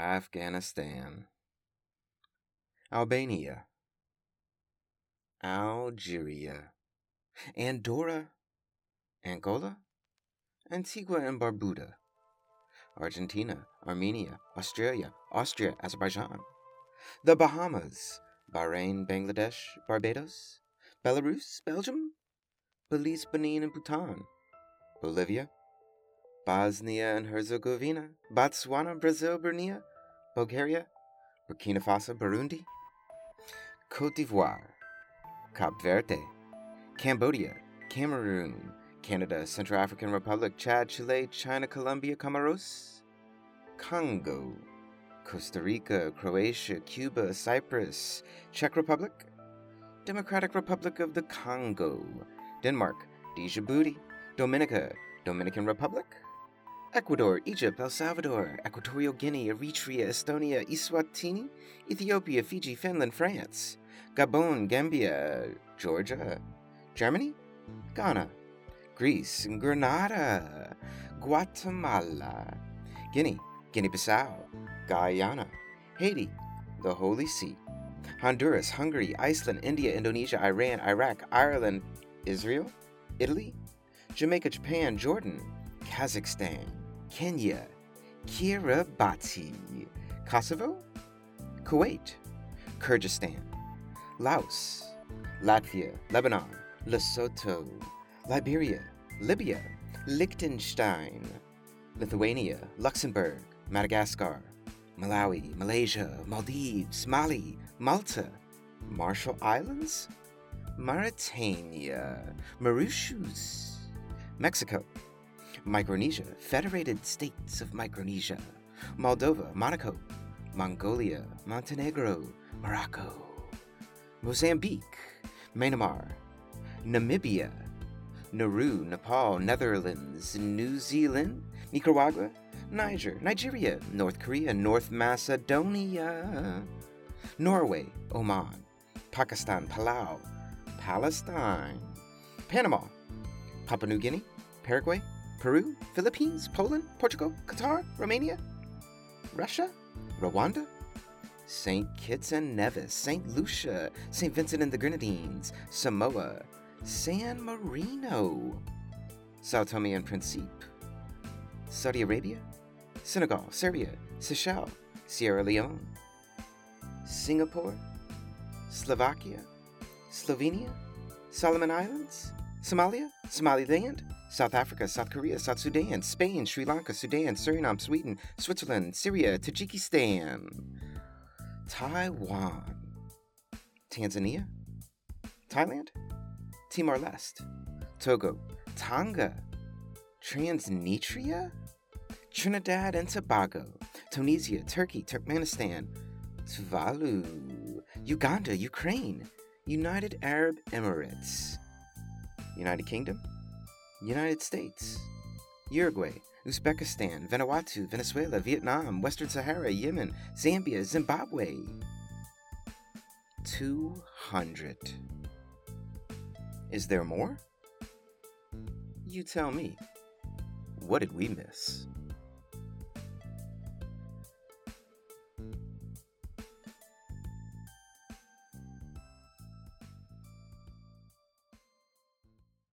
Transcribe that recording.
Afghanistan, Albania, Algeria, Andorra, Angola, Antigua and Barbuda, Argentina, Armenia, Australia, Austria, Azerbaijan, the Bahamas, Bahrain, Bangladesh, Barbados, Belarus, Belgium, Belize, Benin, and Bhutan, Bolivia, Bosnia and Herzegovina, Botswana, Brazil, Brunei, Bulgaria, Burkina Faso, Burundi, Cote d'Ivoire, Cape Verde, Cambodia, Cameroon, Canada, Central African Republic, Chad, Chile, China, Colombia, Comoros, Congo, Costa Rica, Croatia, Cuba, Cyprus, Czech Republic, Democratic Republic of the Congo, Denmark, Djibouti, Dominica, Dominican Republic, Ecuador, Egypt, El Salvador, Equatorial Guinea, Eritrea, Estonia, Eswatini, Ethiopia, Fiji, Finland, France, Gabon, Gambia, Georgia, Germany, Ghana, Greece, Grenada, Guatemala, Guinea, Guinea Bissau, Guyana, Haiti, the Holy See, Honduras, Hungary, Iceland, India, Indonesia, Iran, Iraq, Ireland, Israel, Italy, Jamaica, Japan, Jordan, Kazakhstan, Kenya, Kiribati, Kosovo, Kuwait, Kyrgyzstan, Laos, Latvia, Lebanon, Lesotho, Liberia, Libya, Liechtenstein, Lithuania, Luxembourg, Madagascar, Malawi, Malaysia, Maldives, Mali, Malta, Marshall Islands, Mauritania, Mauritius, Mexico, Micronesia, Federated States of Micronesia, Moldova, Monaco, Mongolia, Montenegro, Morocco, Mozambique, Myanmar, Namibia, Nauru, Nepal, Netherlands, New Zealand, Nicaragua, Niger, Nigeria, North Korea, North Macedonia, Norway, Oman, Pakistan, Palau, Palestine, Panama, Papua New Guinea, Paraguay, Peru, Philippines, Poland, Portugal, Qatar, Romania, Russia, Rwanda, St. Kitts and Nevis, St. Lucia, St. Vincent and the Grenadines, Samoa, San Marino, Sao Tome and Principe, Saudi Arabia, Senegal, Serbia, Seychelles, Sierra Leone, Singapore, Slovakia, Slovenia, Solomon Islands, Somalia, Somaliland, South Africa, South Korea, South Sudan, Spain, Sri Lanka, Sudan, Suriname, Sweden, Switzerland, Syria, Tajikistan, Taiwan, Tanzania, Thailand, Timor Leste, Togo, Tonga, Transnistria, Trinidad and Tobago, Tunisia, Turkey, Turkmenistan, Tuvalu, Uganda, Ukraine, United Arab Emirates, United Kingdom, United States, Uruguay, Uzbekistan, Vanuatu, Venezuela, Vietnam, Western Sahara, Yemen, Zambia, Zimbabwe. 200. Is there more? You tell me. What did we miss?